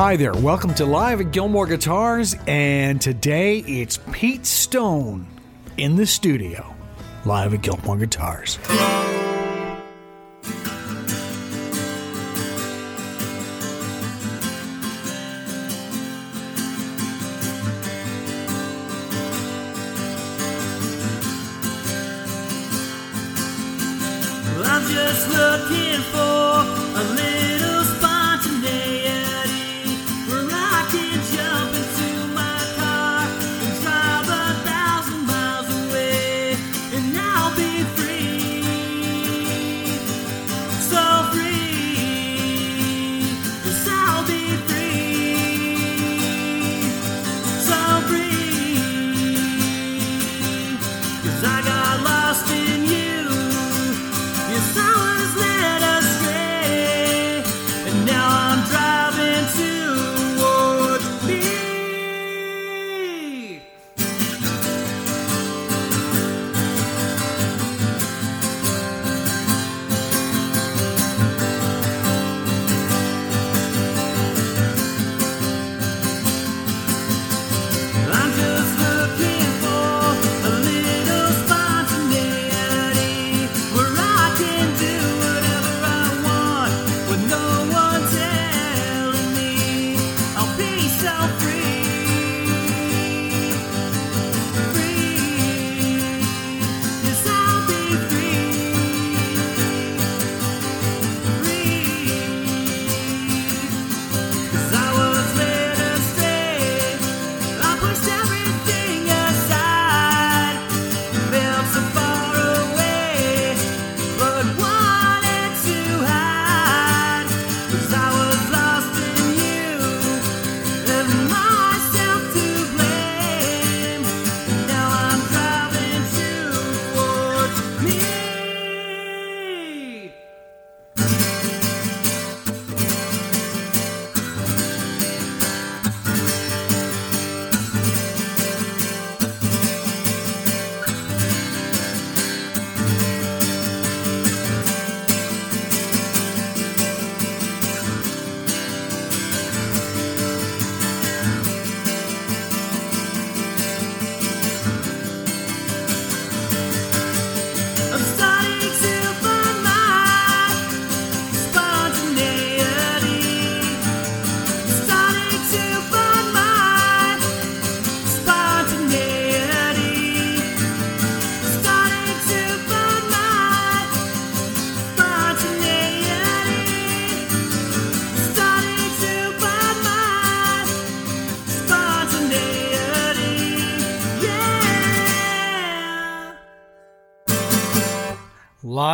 Hi there, welcome to Live at Gilmore Guitars, and today it's Pete Stone in the studio, live at Gilmore Guitars.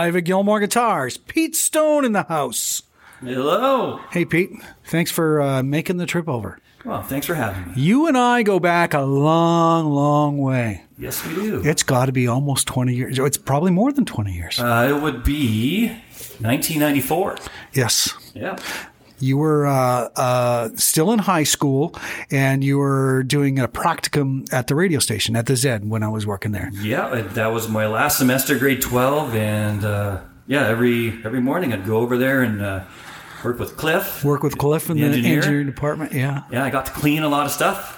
Live at Gilmore Guitars, Pete Stone in the house. Hello. Hey, Pete, thanks for uh, making the trip over. Well, thanks for having me. You and I go back a long, long way. Yes, we do. It's got to be almost 20 years. It's probably more than 20 years. Uh, it would be 1994. yes. Yeah. You were uh, uh, still in high school and you were doing a practicum at the radio station at the Z when I was working there. Yeah, that was my last semester, grade 12, and uh, yeah, every every morning I'd go over there and uh, work with Cliff. Work with Cliff in The the, engineer. engineering department. Yeah. Yeah, I got to clean a lot of stuff.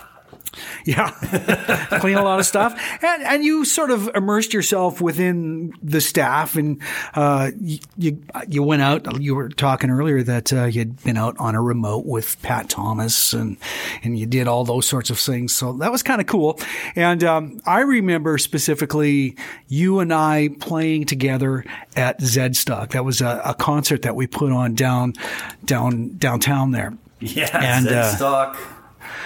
Yeah. Clean a lot of stuff. And, and you sort of immersed yourself within the staff and, uh, you, you, you went out, you were talking earlier that, uh, you'd been out on a remote with Pat Thomas and, and you did all those sorts of things. So that was kind of cool. And, um, I remember specifically you and I playing together at Zedstock. That was a, a concert that we put on down, down, downtown there. Yeah, And, and uh, stock.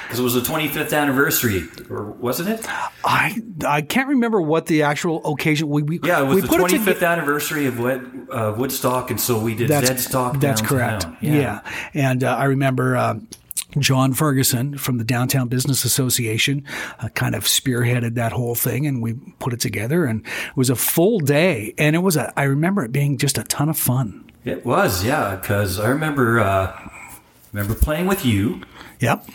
Because it was the 25th anniversary, or wasn't it? I I can't remember what the actual occasion we, we Yeah, it was we the put 25th toge- anniversary of Wood, uh, Woodstock, and so we did That's Zedstock That's downtown. correct. Yeah, and uh, I remember. Uh, John Ferguson from the Downtown Business Association uh, kind of spearheaded that whole thing, and we put it together. And it was a full day, and it was a. I remember it being just a ton of fun. It was, yeah, because I remember uh, remember playing with you, Yep,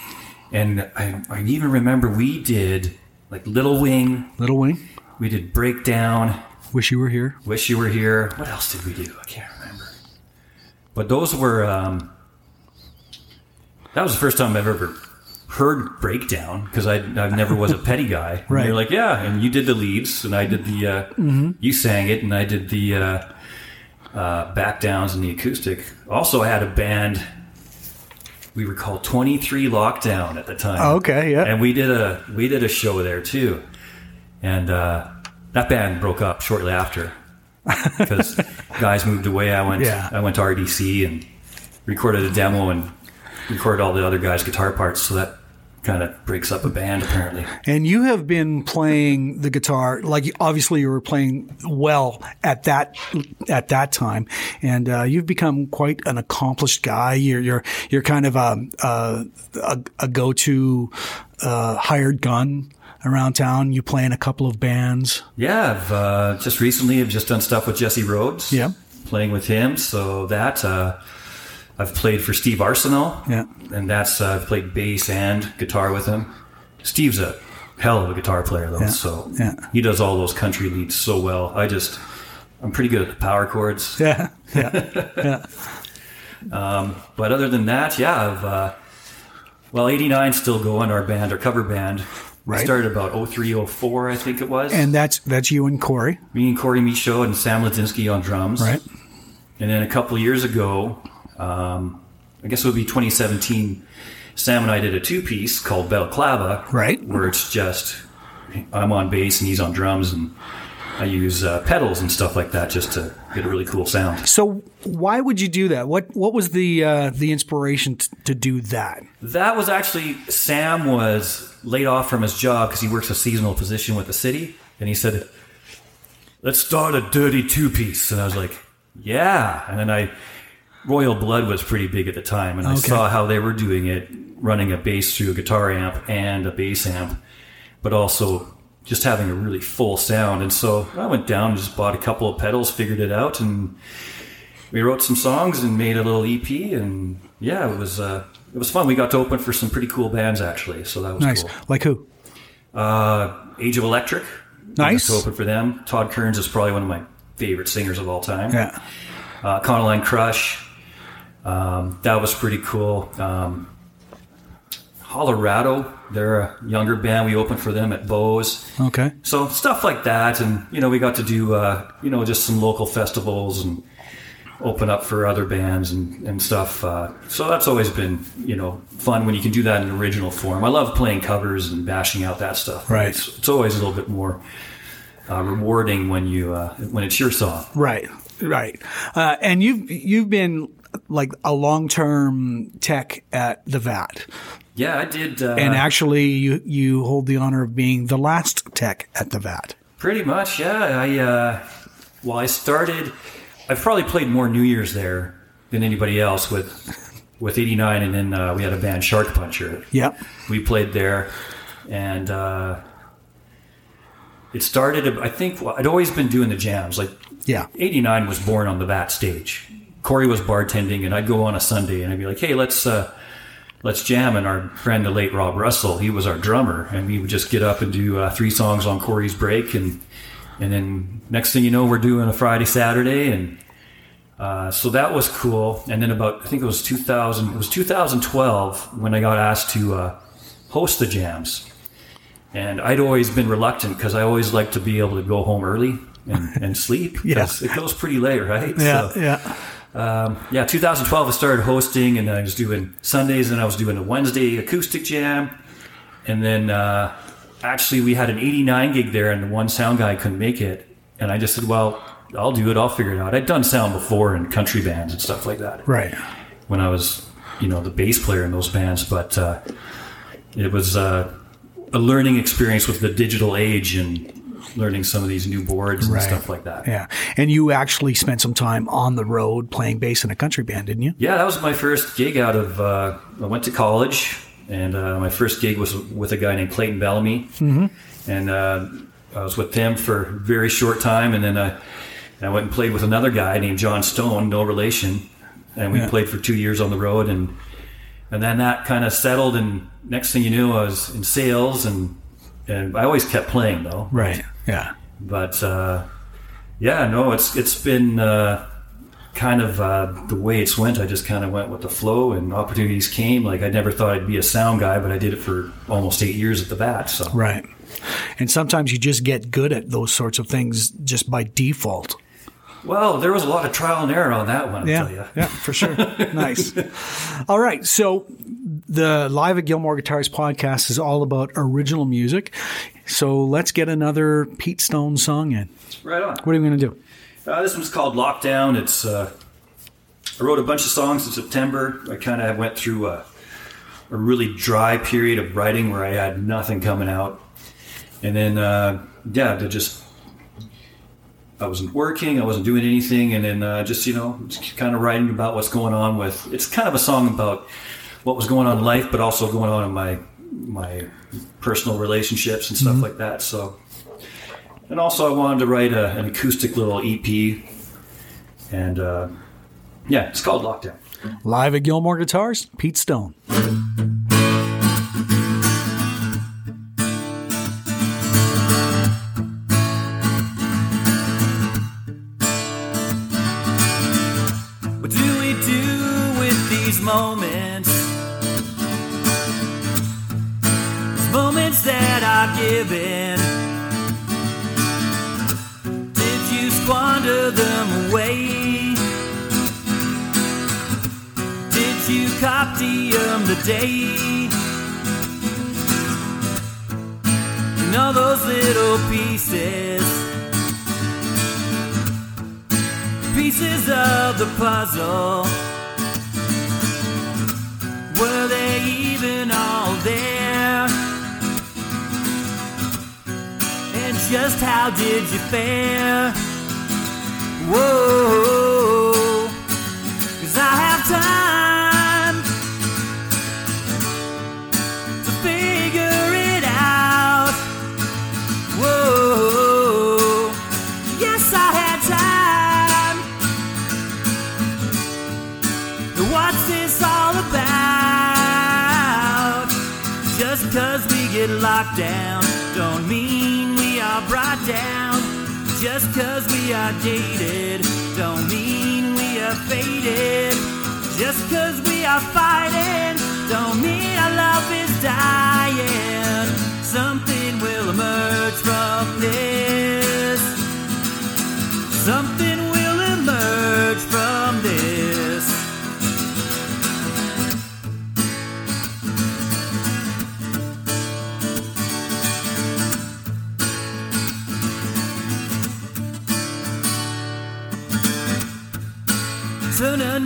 and I, I even remember we did like Little Wing, Little Wing. we did Breakdown, Wish you were here. Wish You Were Here. What else did we do? I can't remember. But those were um, that was the first time I've ever heard breakdown because I I never was a Petty guy. And Right. You're like, yeah, and you did the leads, and I did the uh, you sang it, and I did the uh, uh, back downs and the acoustic. Also, I had a band. We were called Twenty Three Lockdown at the time. Oh, okay, yeah. And we did a we did a show there too, and uh, that band broke up shortly after because guys moved away. I went Yeah. I went to RDC and recorded a demo and recorded all the other guys' guitar parts. So that kind of breaks up a band apparently. And you have been playing the guitar, like obviously you were playing well at that at that time, and uh, you've become quite an accomplished guy. You're you're you're kind of a a, a, a go to uh, hired gun around town. You play in a couple of bands. Yeah, I've uh, just recently I've just done stuff with Jesse Rhodes. Yeah. playing with him. So that uh, I've played for Steve Arsenal. Yeah. and that's uh, I've played bass and guitar with him. Steve's a hell of a guitar player though. So Yeah. he does all those country leads so well. I just I'm pretty good at the power chords. Yeah, yeah, yeah. But other than that, yeah, I've uh, well, '89 still going. Our band, our cover band. We started about 03, 04, I think it was. And that's that's you and Corey, me and Corey Michaud and Sam Ladinsky on drums. right? And then a couple of years ago, um, I guess it would be 2017, Sam and I did a two piece called Balaclava. Right. Where it's just, I'm on bass and he's on drums and I use uh, pedals and stuff like that just to get a really cool sound. So why would you do that? What what was the uh, the inspiration t- to do that? That was actually, Sam was laid off from his job because he works a seasonal position with the city. And he said, let's start a dirty two piece. And I was like, yeah. And then I, Royal Blood was pretty big at the time. And I saw how they were doing it, running a bass through a guitar amp and a bass amp, but also just having a really full sound. And so I went down and just bought a couple of pedals, figured it out, and we wrote some songs and made a little EP. And yeah, it was, uh, it was fun. We got to open for some pretty cool bands actually. So that was Nice, cool. like who? Uh, Age of Electric. Nice. We got to open for them. Todd Kearns is probably one of my favorite singers of all time. Yeah, Uh, Econoline Crush. Um, that was pretty cool. Um, Colorado, they're a younger band. We opened for them at Bo's. okay. So stuff like that, and you know, we got to do uh, you know just some local festivals and open up for other bands and, and stuff. Uh, so that's always been you know fun when you can do that in original form. I love playing covers and bashing out that stuff. Right. It's, it's always a little bit more uh, rewarding when you uh, when it's your song. Right, right. Uh, and you've you've been like a long term tech at the VAT, Yeah, I did. Uh, and actually you you hold the honor of being the last tech at the VAT. Pretty much, yeah. I uh, well, I started. I've probably played more New Year's there than anybody else with with '89, and then uh, we had a band Shark Puncher. Yep. We played there, and uh, it started. I think well, I'd always been doing the jams. Like Yeah. '89 was born on the VAT stage. Corey was bartending, and I'd go on a Sunday and I'd be like, "Hey, let's." Uh, Let's jam, and our friend, the late Rob Russell, he was our drummer, and we would just get up and do uh, three songs on Corey's break, and and then next thing you know, we're doing a Friday, Saturday, and uh, so that was cool. And then about I think it was 2000, it was 2012 when I got asked to uh, host the jams, and I'd always been reluctant because I always like to be able to go home early and, and sleep. Yeah. 'cause it goes pretty late, right? Yeah. So- yeah. Yeah, 2012, I started hosting, and I was doing Sundays, and I was doing a Wednesday acoustic jam, and then uh, actually we had an 89 gig there, and the one sound guy couldn't make it, and I just said, "Well, I'll do it. I'll figure it out." I'd done sound before in country bands and stuff like that Right. when I was, you know, the bass player in those bands, but uh, it was uh, a learning experience with the digital age and learning some of these new boards and Right. stuff like that. Yeah. And you actually spent some time on the road playing bass in a country band, didn't you? Yeah, that was my first gig out of. Uh, I went to college, and uh, my first gig was with a guy named Clayton Bellamy, mm-hmm. and uh, I was with him for a very short time, and then I, I went and played with another guy named John Stone, no relation, and we Yeah. played for two years on the road, and and then that kind of settled, and next thing you knew, I was in sales, and and I always kept playing though, Right. Yeah. but uh, yeah, no, it's it's been uh, kind of uh, the way it's went. I just kind of went with the flow, and opportunities came. Like I never thought I'd be a sound guy, but I did it for almost eight years at the VAT. So Right. And sometimes you just get good at those sorts of things just by default. well, there was a lot of trial and error on that one. I'll tell you. Yeah, yeah, for sure. nice. All right. So the Live at Gilmore Guitars podcast is all about original music. So let's get another Pete Stone song in. Right on. What are we going to do? Uh, this one's called Lockdown. It's uh, I wrote a bunch of songs in September. I kind of went through a, a really dry period of writing where I had nothing coming out, and then uh, yeah, to just I wasn't working, I wasn't doing anything, and then uh, just you know, just kind of writing about what's going on with. It's kind of a song about what was going on in life, but also going on in my my personal relationships and stuff like that. So. And also, I wanted to write a, an acoustic little EP, and uh, yeah, it's called Lockdown. Live at Gilmore Guitars, Pete Stone. Them today? And all those little pieces. pieces of the puzzle. Were they even all there? And just how did you fare? Whoa, down, don't mean we are brought down. Just cause we are jaded, don't mean we are faded. Just cause we are fighting, don't mean our love is dying. Something will emerge from this. Something will emerge from this.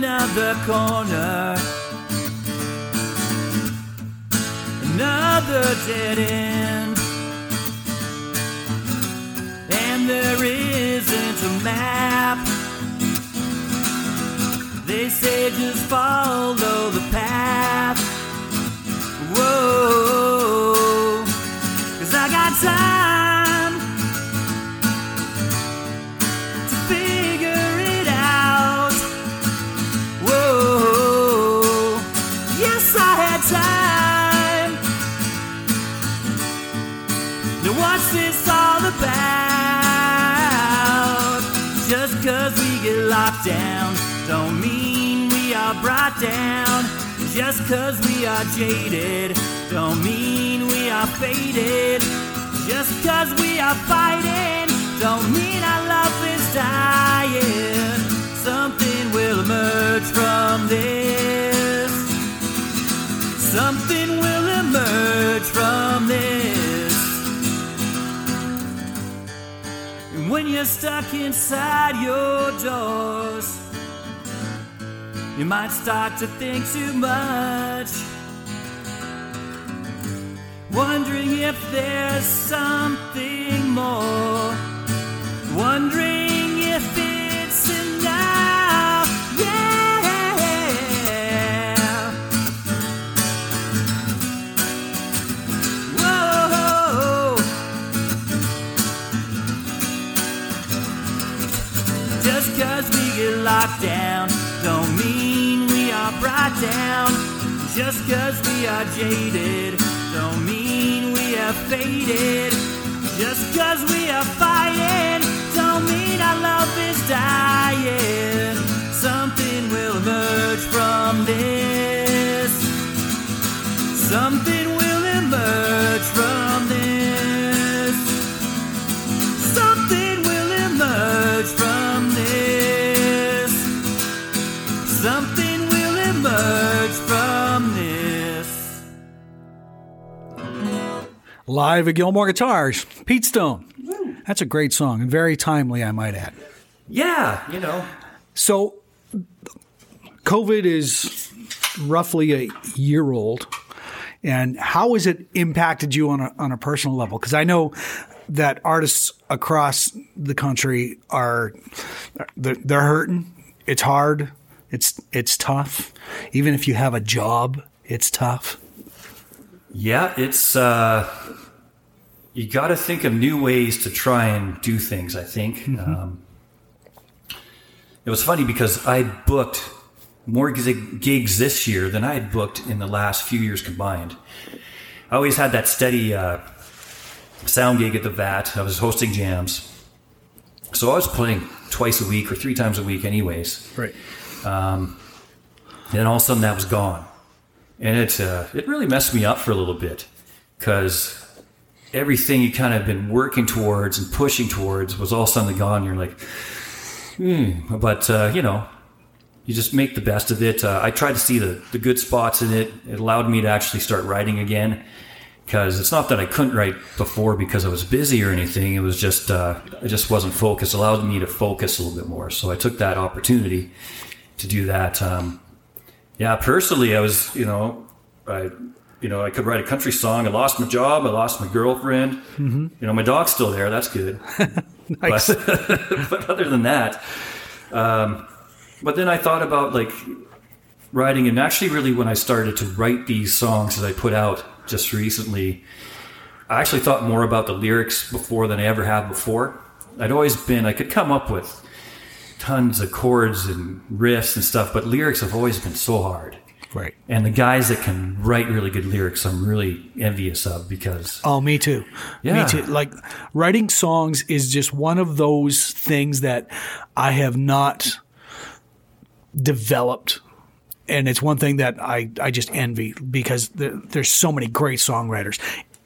Another corner. Another dead end. And there isn't a map. They say just follow the path. Whoa, cause I got time down, don't mean we are brought down. Just cause we are jaded, don't mean we are faded. Just cause we are fighting, don't mean our love is dying. Something will emerge from this. Something will emerge from this. You're stuck inside your doors, you might start to think too much. Wondering if there's something more. Wondering locked down don't mean we are brought down. Just cause we are jaded don't mean we have faded. Just cause we are fighting don't mean our love is dying. Something will emerge from this. Something Live at Gilmore Guitars, Pete Stone. That's a great song and very timely, I might add. Yeah, you know. So, COVID is roughly a year old. And how has it impacted you on a, on a personal level? Because I know that artists across the country are they're, they're hurting. It's hard. It's it's tough. Even if you have a job, it's tough. Yeah, it's uh, you got to think of new ways to try and do things. I think um, it was funny because I booked more gig- gigs this year than I had booked in the last few years combined. I always had that steady uh, sound gig at the VAT. I was hosting jams, so I was playing twice a week or three times a week, anyways. Right. And then all of a sudden that was gone. And it, uh, it really messed me up for a little bit because everything you kind of been working towards and pushing towards was all suddenly gone. You're like, hmm. But, uh, you know, you just make the best of it. Uh, I tried to see the, the good spots in it. It allowed me to actually start writing again because it's not that I couldn't write before because I was busy or anything. It was just, uh, I just wasn't focused. It allowed me to focus a little bit more. So I took that opportunity to do that. Um, yeah, personally, I was, you know, I, you know, I could write a country song. I lost my job. I lost my girlfriend. You know, my dog's still there. That's good. Nice. But, but other than that, um, but then I thought about like writing, and actually, really, when I started to write these songs that I put out just recently, I actually thought more about the lyrics before than I ever have before. I'd always been, I could come up with tons of chords and riffs and stuff, but lyrics have always been so hard. Right. And the guys that can write really good lyrics, I'm really envious of because Oh, me too. Yeah. Me too. Like writing songs is just one of those things that I have not developed. And it's one thing that I, I just envy because there, there's so many great songwriters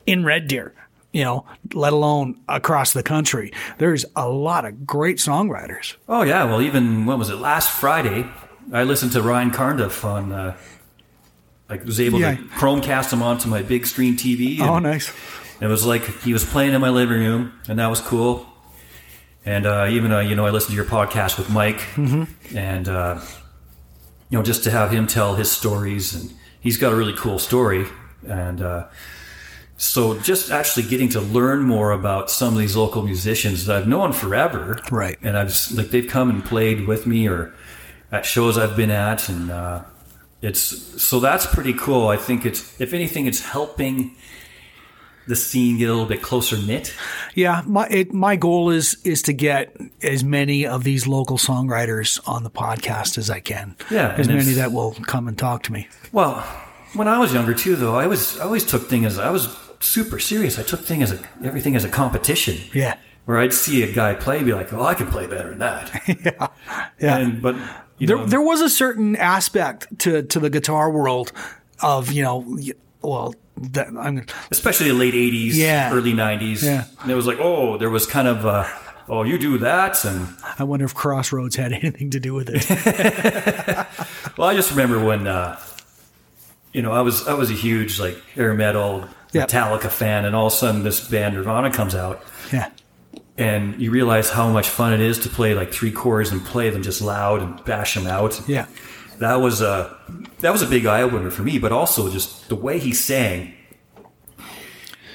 in Red Deer, you know, let alone across the country. There's a lot of great songwriters. Oh yeah, well even what was it last Friday? I listened to Ryan Cardiff on. Uh, I was able Yeah. to Chromecast him onto my big screen TV. and Oh, nice. It was like he was playing in my living room, and that was cool. And uh, even uh, you know, I listened to your podcast with Mike, and uh, you know, just to have him tell his stories, and he's got a really cool story, and uh, so just actually getting to learn more about some of these local musicians that I've known forever, Right. And I've like they've come and played with me or at shows I've been at, and uh, it's so that's pretty cool. I think it's if anything, it's helping the scene get a little bit closer knit. Yeah, my it, my goal is is to get as many of these local songwriters on the podcast as I can. Yeah, as many that will come and talk to me. Well, when I was younger too, though, I was I always took things as I was super serious. I took thing as a, everything as a competition. Yeah, Where I'd see a guy play, be like, "Oh, I can play better than that." yeah. And but you there know, there was a certain aspect to to the guitar world of you know well that I'm especially the late '80s, Yeah. early '90s, Yeah. and it was like, oh, there was kind of, uh, oh, you do that, and I wonder if Crossroads had anything to do with it. Well, I just remember when, uh, you know, I was I was a huge like hair metal. Metallica fan, and all of a sudden this band Nirvana comes out, yeah, and you realize how much fun it is to play like three chords and play them just loud and bash them out. yeah, That was a that was a big eye opener for me, but also just the way he sang.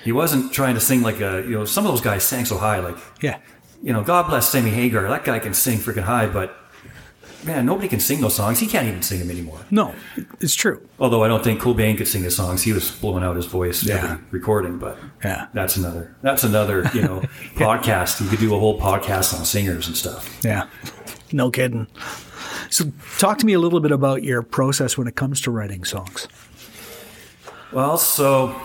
He wasn't trying to sing like a you know some of those guys sang so high like yeah. you know God bless Sammy Hagar that guy can sing freaking high, but man nobody can sing those songs. He can't even sing them anymore. No, it's true. Although I don't think Cobain could sing his songs, he was blowing out his voice Yeah. recording. But Yeah. that's another that's another you know podcast. You could do a whole podcast on singers and stuff. Yeah, no kidding. So, talk to me a little bit about your process when it comes to writing songs. Well, so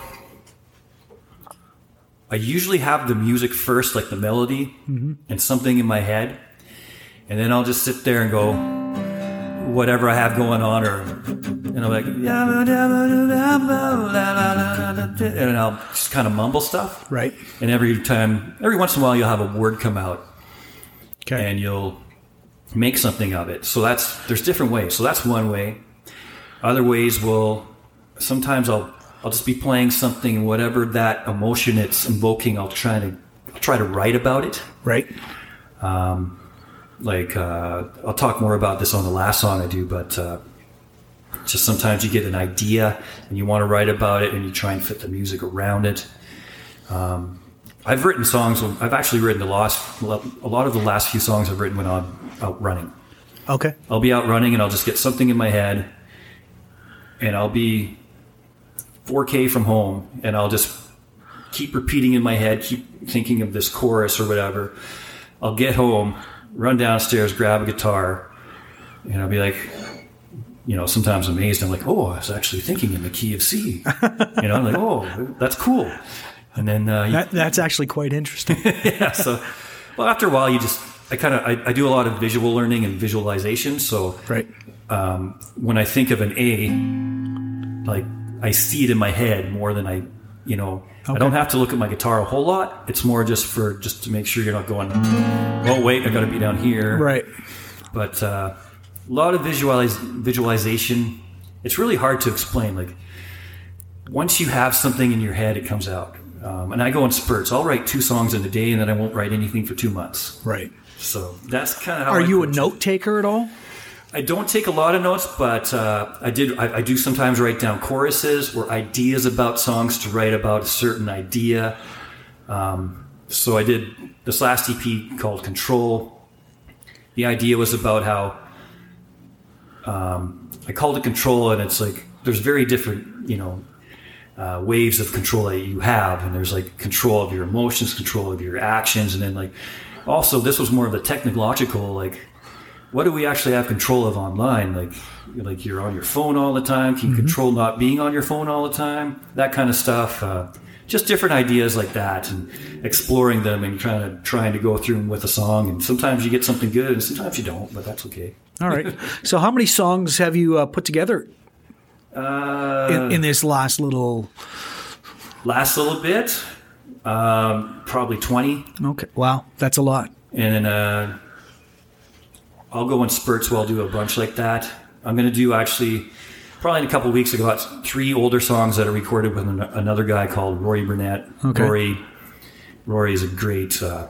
I usually have the music first, like the melody mm-hmm. and something in my head, and then I'll just sit there and go, whatever I have going on, or you know, like and I'll just kind of mumble stuff. Right. And every time, every once in a while, you'll have a word come out, Okay. and you'll make something of it. So that's there's different ways. So that's one way. Other ways will sometimes I'll I'll just be playing something, whatever that emotion it's invoking. I'll try to I'll try to write about it. right. Um, Like uh, I'll talk more about this on the last song I do, but uh, just sometimes you get an idea and you want to write about it, and you try and fit the music around it. Um, I've written songs. I've actually written the last a lot of the last few songs I've written when I'm out running. Okay. I'll be out running and I'll just get something in my head and I'll be 4K from home and I'll just keep repeating in my head, keep thinking of this chorus or whatever. I'll get home, run downstairs, grab a guitar, and I'll be like, you know, sometimes amazed. I'm like, oh, I was actually thinking in the key of C. You know, I'm like, oh, that's cool. And then uh, That, that's actually quite interesting. yeah. So, well, after a while, you just, I kind of, I, I do a lot of visual learning and visualization. So, right. um, when I think of an A, like I see it in my head more than I, you know, I don't have to look at my guitar a whole lot. It's more just for just to make sure you're not going, oh wait, I got to be down here. Right. But uh, a lot of visualize visualization. It's really hard to explain. Like once you have something in your head, it comes out. Um, and I go in spurts. I'll write two songs in a day, and then I won't write anything for two months. Right. So that's kind of how. Are I you a note taker at all? I don't take a lot of notes, but uh, I did. I, I do sometimes write down choruses or ideas about songs to write about a certain idea. Um, so I did this last EP called Control. The idea was about how um, I called it Control, and it's like there's very different, you know, uh, waves of control that you have, and there's like control of your emotions, control of your actions, and then like also this was more of the technological like what do we actually have control of online? Like, like you're on your phone all the time. Can you control not being on your phone all the time? That kind of stuff. Uh, just different ideas like that, and exploring them, and trying to trying to go through them with a song. And sometimes you get something good, and sometimes you don't, but that's okay. All right. so, how many songs have you uh, put together Uh, in, in this last little? last little bit, um, probably twenty, Okay. Wow, that's a lot. and then uh, I'll go in spurts where I'll do a bunch like that. I'm going to do actually, probably in a couple weeks, I got three older songs that are recorded with an, another guy called Rory Burnett. Okay. Rory, Rory is a great uh,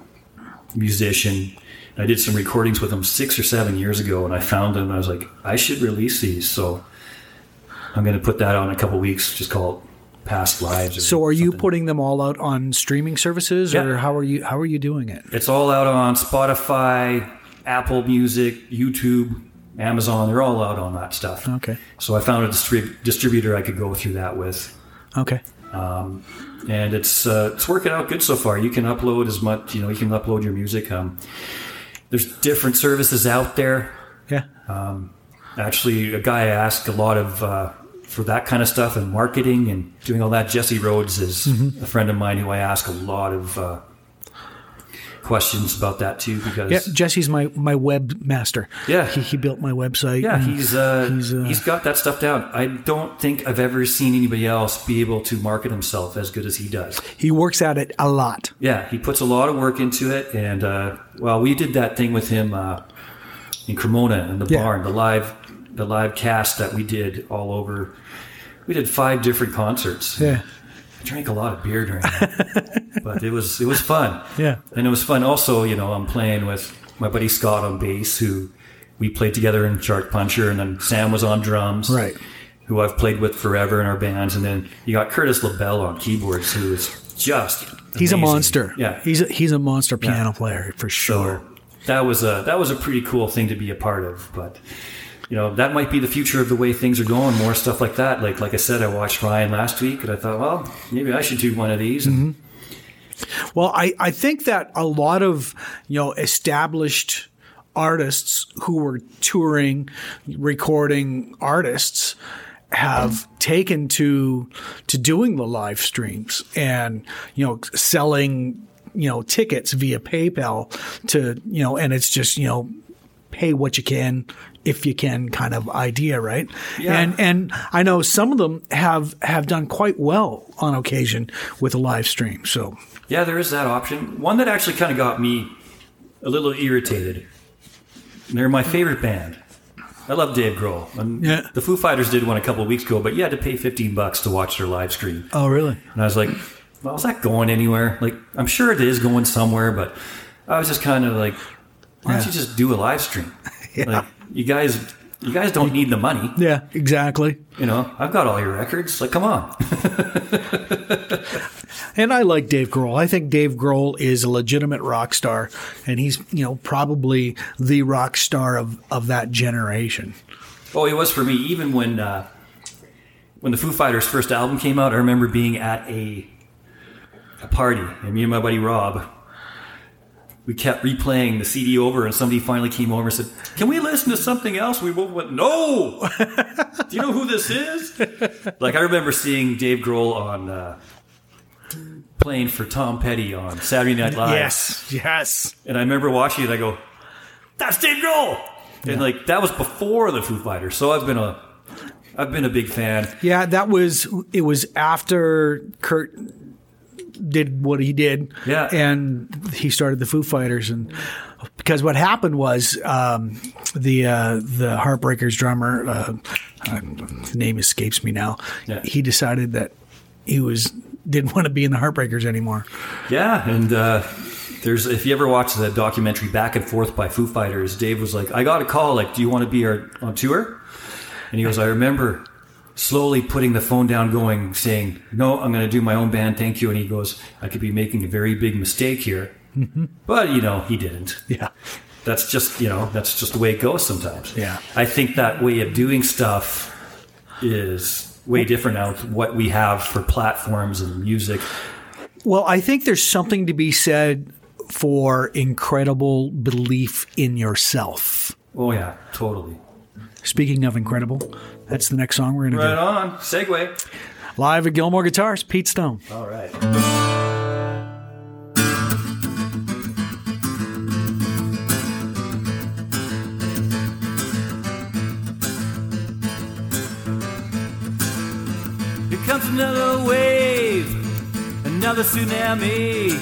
musician. I did some recordings with him six or seven years ago, and I found them. I was like, I should release these. So I'm going to put that on in a couple weeks. Just call it Past Lives. So, are you putting them all out on streaming services, or how are you how are you doing it? It's all out on Spotify, Apple Music, YouTube, Amazon. They're all out on that stuff. Okay. So I found a distrib- distributor I could go through that with, Okay. and it's uh, it's working out good so far. You can upload as much, you know, you can upload your music. Um, there's different services out there. Yeah. Actually, a guy I asked a lot of uh, for that kind of stuff and marketing and doing all that. Jesse Rhodes is Mm-hmm. a friend of mine who I ask a lot of uh, questions about that too because Yeah. Jesse's my my webmaster. Yeah. He, he built my website. Yeah, he's uh, he's, he's uh, got that stuff down. I don't think I've ever seen anybody else be able to market himself as good as he does. he works at it a lot. Yeah, he puts a lot of work into it, and uh, well, we did that thing with him uh, in Cremona in the Yeah. barn, the live, the live cast that we did all over. We did five different concerts. Yeah. I drank a lot of beer during that, but it was it was fun. Yeah. and it was fun. Also, you know, I'm playing with my buddy Scott on bass, who we played together in Shark Puncher, and then Sam was on drums, Right. Who I've played with forever in our bands, and then you got Curtis LaBelle on keyboards, who is just He's a monster. Yeah, He's a, he's a monster piano player for sure. so that was a that was a pretty cool thing to be a part of, but. You know that might be the future of the way things are going. More stuff like that. Like like I said, I watched Ryan last week, and I thought, well, maybe I should do one of these. And Well, I, I think that a lot of, you know, established artists who were touring, recording artists have taken to to doing the live streams and you know selling you know tickets via PayPal to you know and it's just you know pay what you can if you can kind of idea, right? Yeah. And and I know some of them have have done quite well on occasion with a live stream. So Yeah, there is that option. One that actually kind of got me a little irritated. They're my favorite band. I love Dave Grohl. And Yeah. The Foo Fighters did one a couple of weeks ago, but you had to pay 15 bucks to watch their live stream. Oh really? And I was like, well, is that going anywhere? Like, I'm sure it is going somewhere, but I was just kind of like, why don't Yeah. you just do a live stream? Yeah. Like, you guys, you guys don't need the money. Yeah, exactly. You know, I've got all your records. Like, come on. And I like Dave Grohl. I think Dave Grohl is a legitimate rock star, and he's you know probably the rock star of of that generation. Oh, it was for me. Even when uh, when the Foo Fighters' first album came out, I remember being at a a party, and me and my buddy Rob, we kept replaying the CD over, and somebody finally came over and said, "Can we listen to something else?" We both went, "No." Do you know who this is? Like I remember seeing Dave Grohl on uh, playing for Tom Petty on Saturday Night Live. Yes, yes. And I remember watching it. I go, "That's Dave Grohl," and like that was before the Foo Fighters. So I've been a, I've been a big fan. Yeah, that was it. Was after Kurt did what he did. Yeah. and he started the Foo Fighters, and because what happened was um, the uh, the Heartbreakers drummer, uh, uh, his name escapes me now. Yeah. He decided that he was didn't want to be in the Heartbreakers anymore. Yeah, and uh, there's if you ever watch the documentary Back and Forth by Foo Fighters, Dave was like, "I got a call. Like, do you want to be our, on tour?" And he goes, "I remember." Slowly putting the phone down, going, saying, "No, I'm going to do my own band. Thank you." And he goes, "I could be making a very big mistake here," mm-hmm. but you know, he didn't. Yeah, that's just you know that's just the way it goes sometimes Yeah. i think that way of doing stuff is way different now what we have for platforms and music Well, I think there's something to be said for incredible belief in yourself. oh yeah totally Speaking of incredible, that's the next song we're going to right to on segue. Live at Gilmore Guitars, Pete Stone. all right Here comes another wave, another tsunami.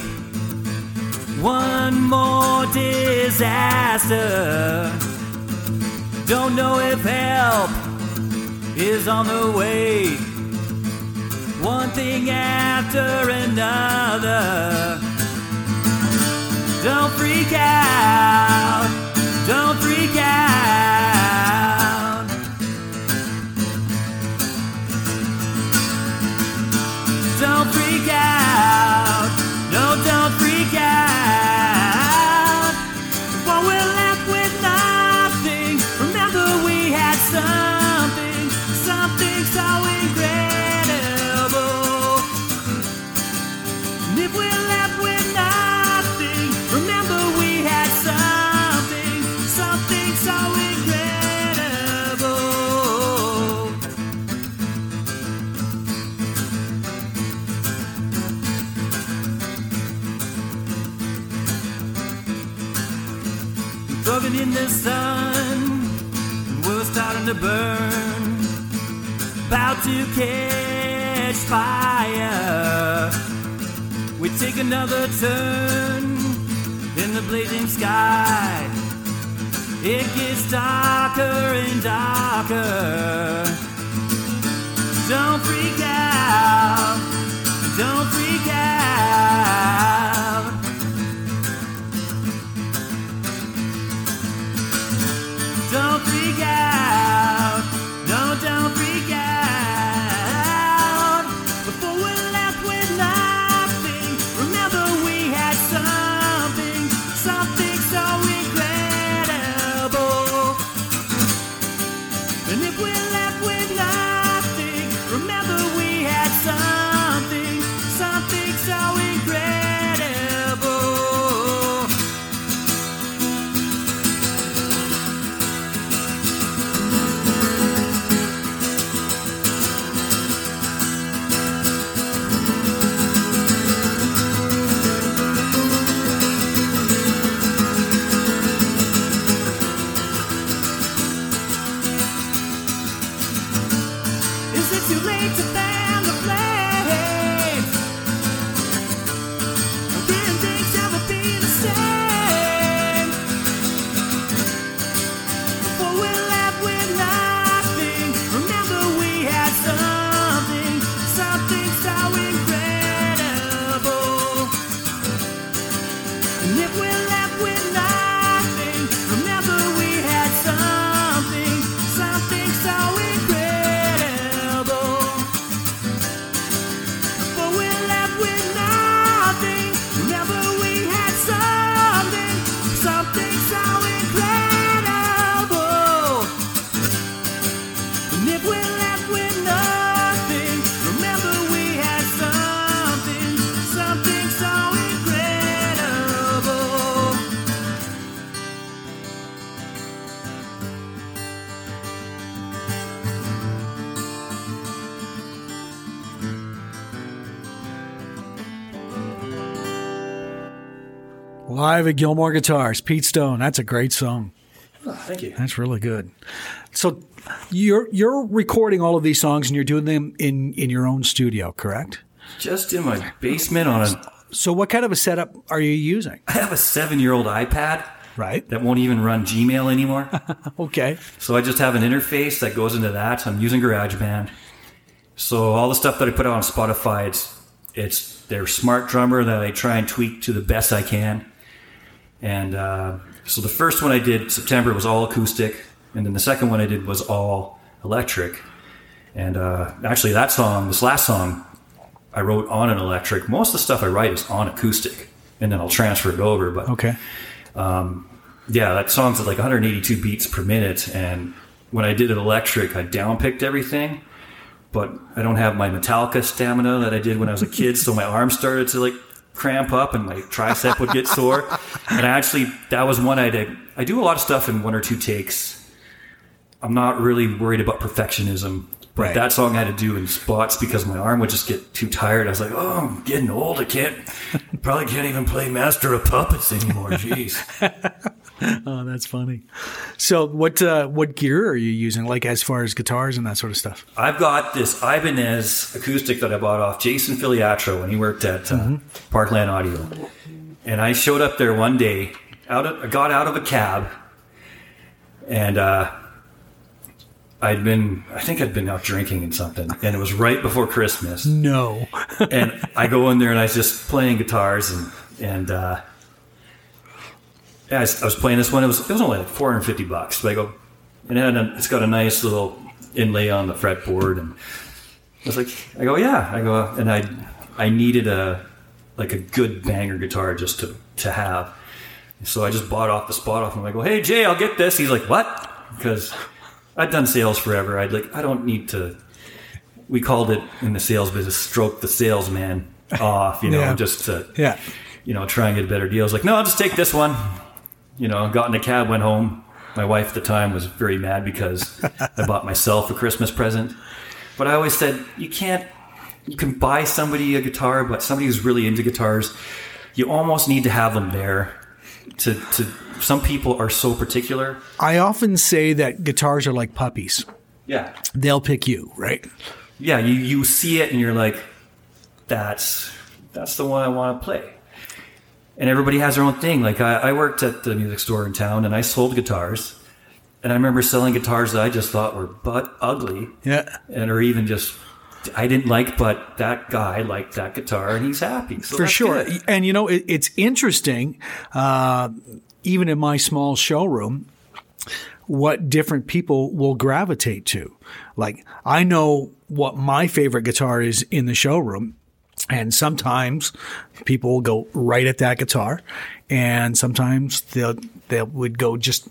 One more disaster. Don't know if help is on the way. One thing after another. Don't freak out. Don't freak out. To burn, about to catch fire. We take another turn in the blazing sky. It gets darker and darker. Don't freak out. Don't freak Live at Gilmore Guitars, Pete Stone. That's a great song. Oh, thank you. That's really good. So you're you're recording all of these songs and you're doing them in in your own studio, correct? Just in my basement on a. So what kind of a setup are you using? I have a seven-year-old iPad Right. that won't even run Gmail anymore. Okay. So I just have an interface that goes into that. I'm using GarageBand. So all the stuff that I put out on Spotify, it's it's their smart drummer that I try and tweak to the best I can. And uh, so the first one I did September was all acoustic, and then the second one I did was all electric. And uh, actually, that song, this last song, I wrote on an electric. Most of the stuff I write is on acoustic, and then I'll transfer it over. But Okay. yeah, that song's at like 182 beats per minute. And when I did it electric, I downpicked everything. But I don't have my Metallica stamina that I did when I was a kid, so my arms started to like cramp up and my tricep would get sore. And I actually, that was one I did. I do a lot of stuff in one or two takes. I'm not really worried about perfectionism. But Right. that song I had to do in spots because my arm would just get too tired. I was like, oh, I'm getting old. I can't, probably can't even play Master of Puppets anymore. Jeez. Oh, that's funny. So what uh, what gear are you using? Like as far as guitars and that sort of stuff? I've got this Ibanez acoustic that I bought off Jason Filiatro when he worked at uh, Parkland Audio. And I showed up there one day, out of, I got out of a cab, and uh, I'd been, I think I'd been out drinking and something, and it was right before Christmas. No. and I go in there and I was just playing guitars and and uh, yeah, I was, I was playing this one. It was it was only like 450 bucks. But I go, and it had a, it's got a nice little inlay on the fretboard, and I was like, I go, yeah, I go, and I I needed a like a good banger guitar just to to have. So I just bought off the spot off him. I go, hey Jay, I'll get this. He's like, what? Because I'd done sales forever. I'd like, I don't need to. We called it in the sales business, stroke the salesman off, you know, Yeah. just to, Yeah. you know, try and get a better deal. I was like, no, I'll just take this one. You know, got in a cab, went home. My wife at the time was very mad because I bought myself a Christmas present. But I always said, you can't, you can buy somebody a guitar, but somebody who's really into guitars, you almost need to have them there. To, to some people are so particular. I often say that guitars are like puppies. Yeah. They'll pick you, right? yeah, you, you see it and you're like, that's that's the one I want to play. And everybody has their own thing. Like I, I worked at the music store in town and I sold guitars. And I remember selling guitars that I just thought were butt ugly Yeah. and or even just I didn't like, but that guy liked that guitar and he's happy. So For sure. good. And you know, it, it's interesting, uh, even in my small showroom, what different people will gravitate to. Like, I know what my favorite guitar is in the showroom. And sometimes people will go right at that guitar, and sometimes they'll they would go just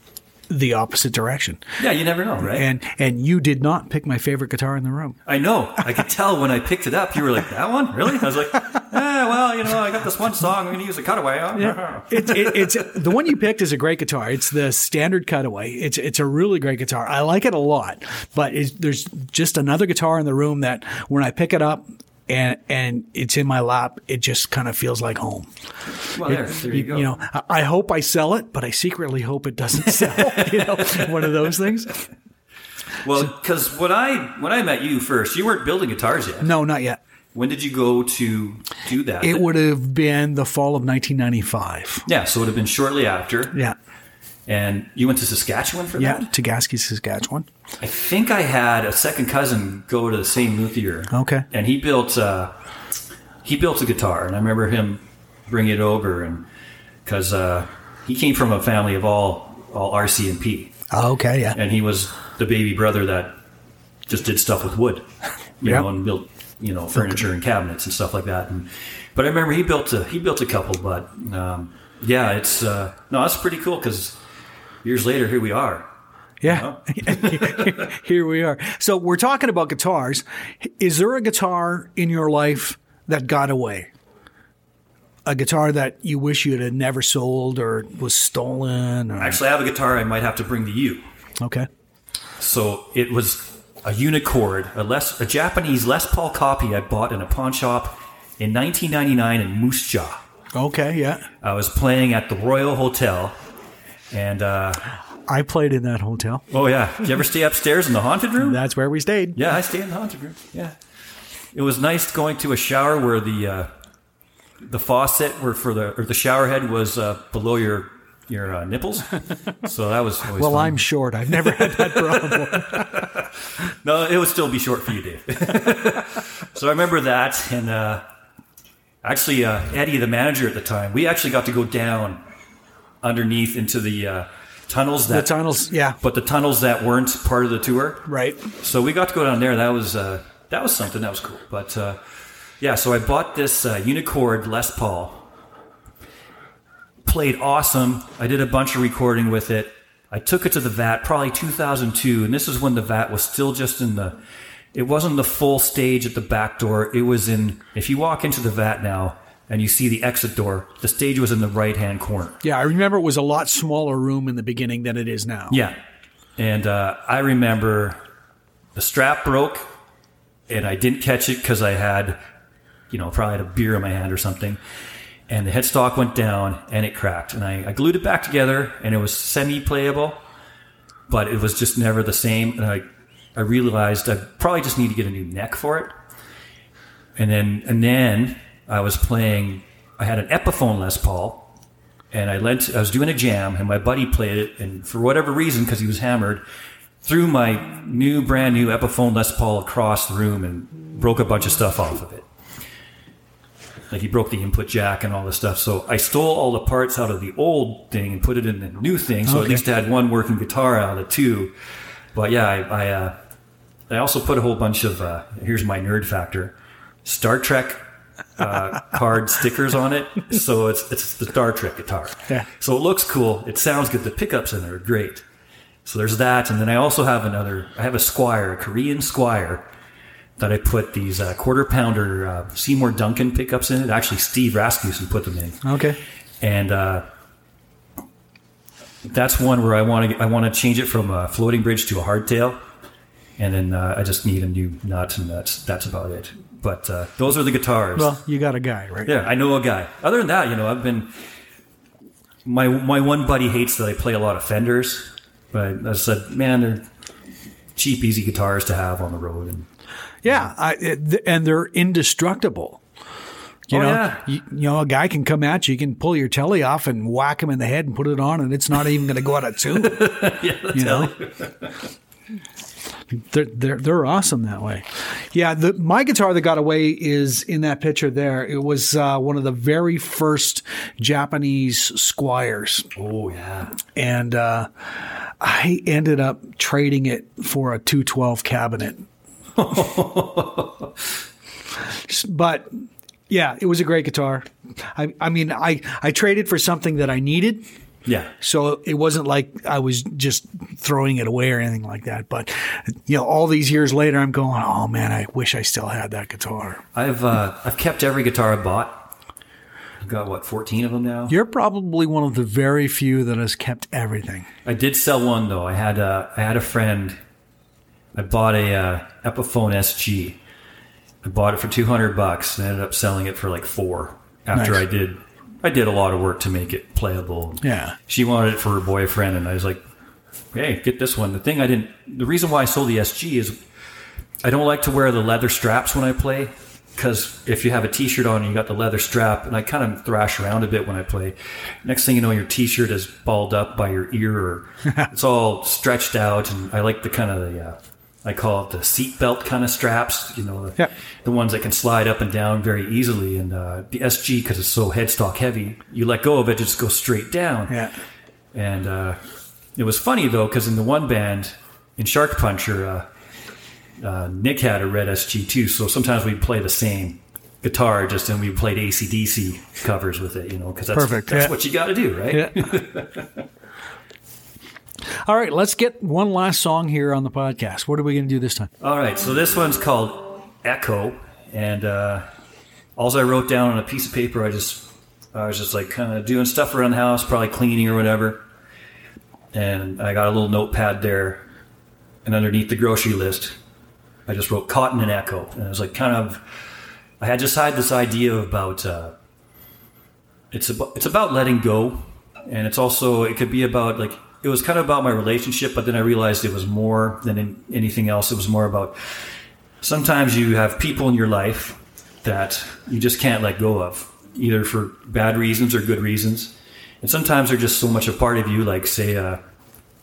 the opposite direction. Yeah, you never know, right? And and you did not pick my favorite guitar in the room. I know. I could tell when I picked it up. You were like, "That one, really?" I was like, "Eh, well, you know, I got this one song. I'm going to use a cutaway." on." It's it, it's the one you picked is a great guitar. It's the standard cutaway. It's it's a really great guitar. I like it a lot. But there's just another guitar in the room that when I pick it up and and it's in my lap, it just kind of feels like home. Well, there, there you go. You know, I, hope I sell it, but I secretly hope it doesn't sell. you know, one of those things. Well, because when I when I met you first, you weren't building guitars yet. No, not yet. When did you go to do that? It would have been the fall of 1995. yeah, so it would have been shortly after. Yeah. And you went to Saskatchewan for that? Yeah, that. Tugaske, Saskatchewan. I think I had a second cousin go to the same luthier. Okay. And he built uh, he built a guitar, and I remember him bringing it over, and because uh, he came from a family of all all RCMP. Okay, yeah. and he was the baby brother that just did stuff with wood, you Yep. know, and built you know furniture and cabinets and stuff like that. And but I remember he built a he built a couple, but um, yeah, it's uh, no, that's pretty cool because years later here we are. Yeah. Here we are. So we're talking about guitars. Is there a guitar in your life that got away? A guitar that you wish you had never sold or was stolen? Or, Actually, I have a guitar I might have to bring to you. okay. So it was a Unicord, a Les, a Japanese Les Paul copy I bought in a pawn shop in 1999 in Moose Jaw. Okay, yeah. I was playing at the Royal Hotel, and uh, I played in that hotel. oh yeah, did you ever stay upstairs in the haunted room? That's where we stayed. Yeah, I stayed in the haunted room. Yeah, it was nice going to a shower where the uh, the faucet were for the or the shower head was uh, below your your uh, nipples. So that was always Well, fun. I'm short. I've never had that problem. No, it would still be short for you, Dave. so I remember that, and uh, actually, uh, Eddie, the manager at the time, we actually got to go down underneath into the uh, tunnels the tunnels, yeah, but the tunnels that weren't part of the tour. right. So we got to go down there. That was uh, that was something. That was cool. But uh, yeah, so I bought this uh, Unicord Les Paul. Played awesome. I did a bunch of recording with it. I took it to the VAT, probably 2002, and this is when the VAT was still just in the. It wasn't the full stage at the back door. It was in. If you walk into the VAT now and you see the exit door, the stage was in the right hand corner. Yeah, I remember it was a lot smaller room in the beginning than it is now. Yeah. And uh, I remember the strap broke and I didn't catch it because I had, you know, probably had a beer in my hand or something. And the headstock went down and it cracked. And I, I glued it back together and it was semi playable, but it was just never the same. And I, I realized I probably just need to get a new neck for it. And then, and then I was playing, I had an Epiphone Les Paul and I lent. I was doing a jam, and my buddy played it, and for whatever reason, because he was hammered, threw my new, brand new Epiphone Les Paul across the room and broke a bunch of stuff off of it. Like he broke the input jack and all this stuff. So I stole all the parts out of the old thing and put it in the new thing. So at least I had one working guitar out of two. But yeah, I I, uh, I also put a whole bunch of uh, here's my nerd factor, Star Trek uh, card stickers on it. So it's it's the Star Trek guitar. Yeah. So it looks cool. It sounds good. The pickups in there are great. So there's that, and then I also have another. I have a Squier, a Korean Squier, that I put these uh, quarter pounder uh, Seymour Duncan pickups in it. Actually, Steve Rasmussen put them in Okay. and uh, that's one where I want to I want to change it from a floating bridge to a hardtail, and then uh, I just need a new nut, and that's that's about it. But uh, those are the guitars. Well, you got a guy, right? yeah, I know a guy. Other than that, you know, I've been my my one buddy hates that I play a lot of Fenders, but I said, man, they're cheap, easy guitars to have on the road, and Yeah, I, it, and they're indestructible. You Oh, know, yeah. you, you know, a guy can come at you, you can pull your Tele off and whack him in the head and put it on, and it's not even going to go out of tune. yeah, that's You know? They're, they're they're awesome that way. Yeah, the my guitar that got away is in that picture there. It was uh, one of the very first Japanese Squiers, Oh yeah. and uh, I ended up trading it for a 212 cabinet. but yeah, it was a great guitar. I, I mean, I, I traded for something that I needed. Yeah. So it wasn't like I was just throwing it away or anything like that. But, you know, all these years later, I'm going, oh man, I wish I still had that guitar. I've uh, I've kept every guitar I bought. I've got what fourteen of them now. You're probably one of the very few that has kept everything. I did sell one though. I had a I had a friend. I bought a uh, Epiphone SG. I bought it for two hundred bucks and ended up selling it for like four. After Nice. I did, I did a lot of work to make it playable. Yeah. She wanted it for her boyfriend, and I was like, "Hey, get this one." The thing I didn't. The reason why I sold the SG is I don't like to wear the leather straps when I play because if you have a T-shirt on and you got the leather strap, and I kind of thrash around a bit when I play. Next thing you know, your T-shirt is balled up by your ear, or it's all stretched out, and I like the kind of the. Uh, I call it the seatbelt kind of straps, you know, the, Yeah. the ones that can slide up and down very easily. And uh, the SG, because it's so headstock heavy, you let go of it, it just goes straight down. Yeah. And uh, it was funny though, because in the one band in Shark Puncher, uh, uh, Nick had a red SG too. So sometimes we'd play the same guitar, just and we played AC/DC covers with it, you know, because that's, Perfect, that's yeah. what you got to do, right? Yeah. All right, let's get one last song here on the podcast. What are we going to do this time? All right, so this one's called Echo, and uh, all I wrote down on a piece of paper, I just I was just like kind of doing stuff around the house, probably cleaning or whatever, and I got a little notepad there, and underneath the grocery list, I just wrote cotton and echo, and I was like kind of I had just had this idea about uh, it's about it's about letting go, and it's also it could be about like it was kind of about my relationship, but then I realized it was more than in anything else. It was more about sometimes you have people in your life that you just can't let go of, either for bad reasons or good reasons, and sometimes they're just so much a part of you, like say, uh,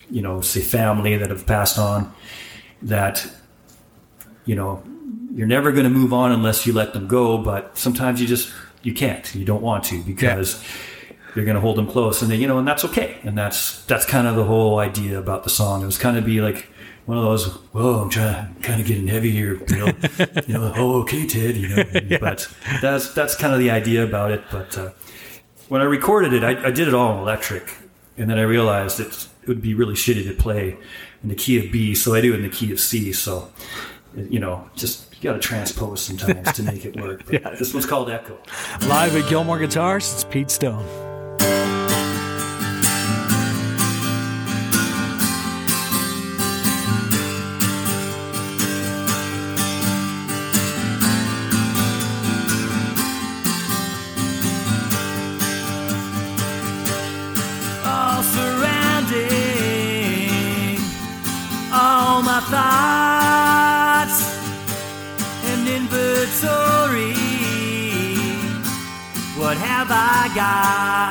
you know, say family that have passed on, that you know you're never going to move on unless you let them go. But sometimes you just you can't, you don't want to because. You're going to hold them close, and then you know, and that's okay, and that's that's kind of the whole idea about the song. It was kind of be like one of those, whoa, I'm trying, kind of getting heavy here, you know, you know, oh, okay, Ted, you know, but that's that's kind of the idea about it. But uh, when I recorded it, I, I did it all in electric, and then I realized it, it would be really shitty to play in the key of B, so I do it in the key of C. So, you know, just you got to transpose sometimes to make it work. But Yeah. This one's called Echo. Live at Gilmore Guitars, it's Pete Stone. Have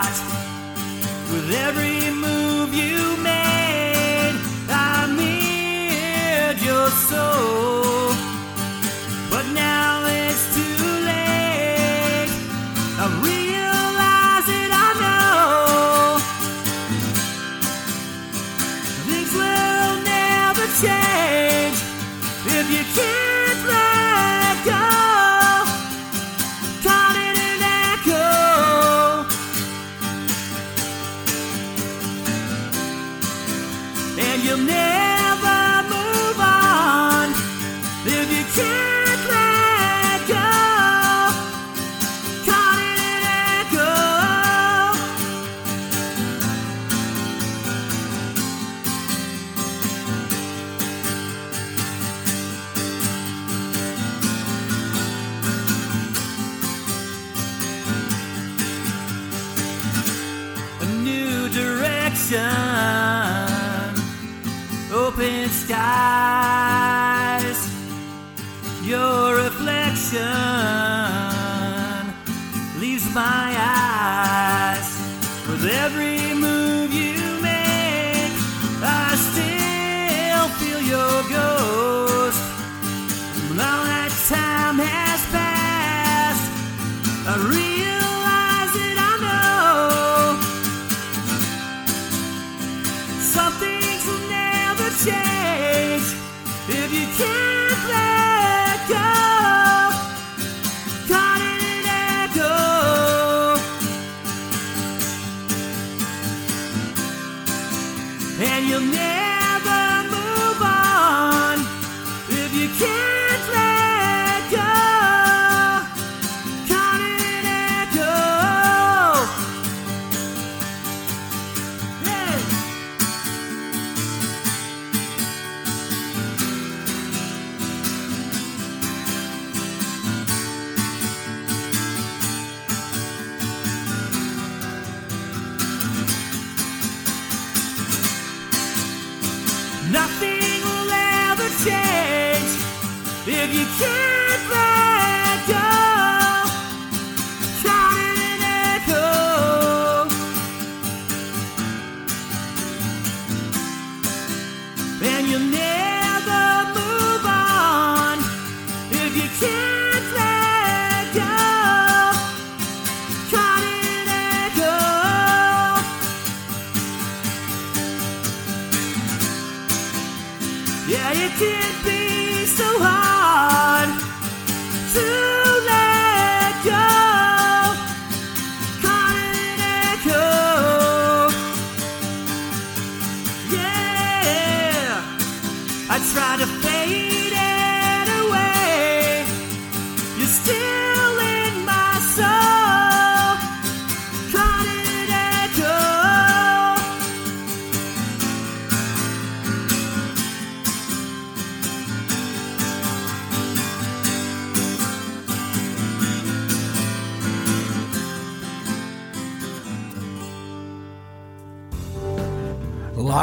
if you can't let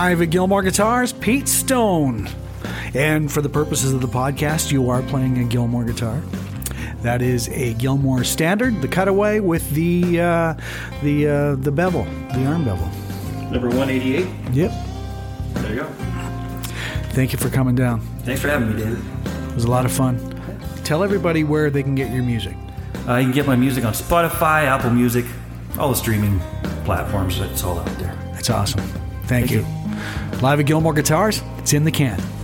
Live at Gilmore Guitars, Pete Stone. And for the purposes of the podcast, you are playing a Gilmore guitar. That is a Gilmore Standard, the cutaway with the uh, the uh, the bevel, the arm bevel. Number 188. Yep. There you go. Thank you for coming down. Thanks for having me, David. It was a lot of fun. Tell everybody where they can get your music. Uh, you can get my music on Spotify, Apple Music, all the streaming platforms. It's all out there. That's awesome. Thank, you. Live at Gilmore Guitars, it's in the can.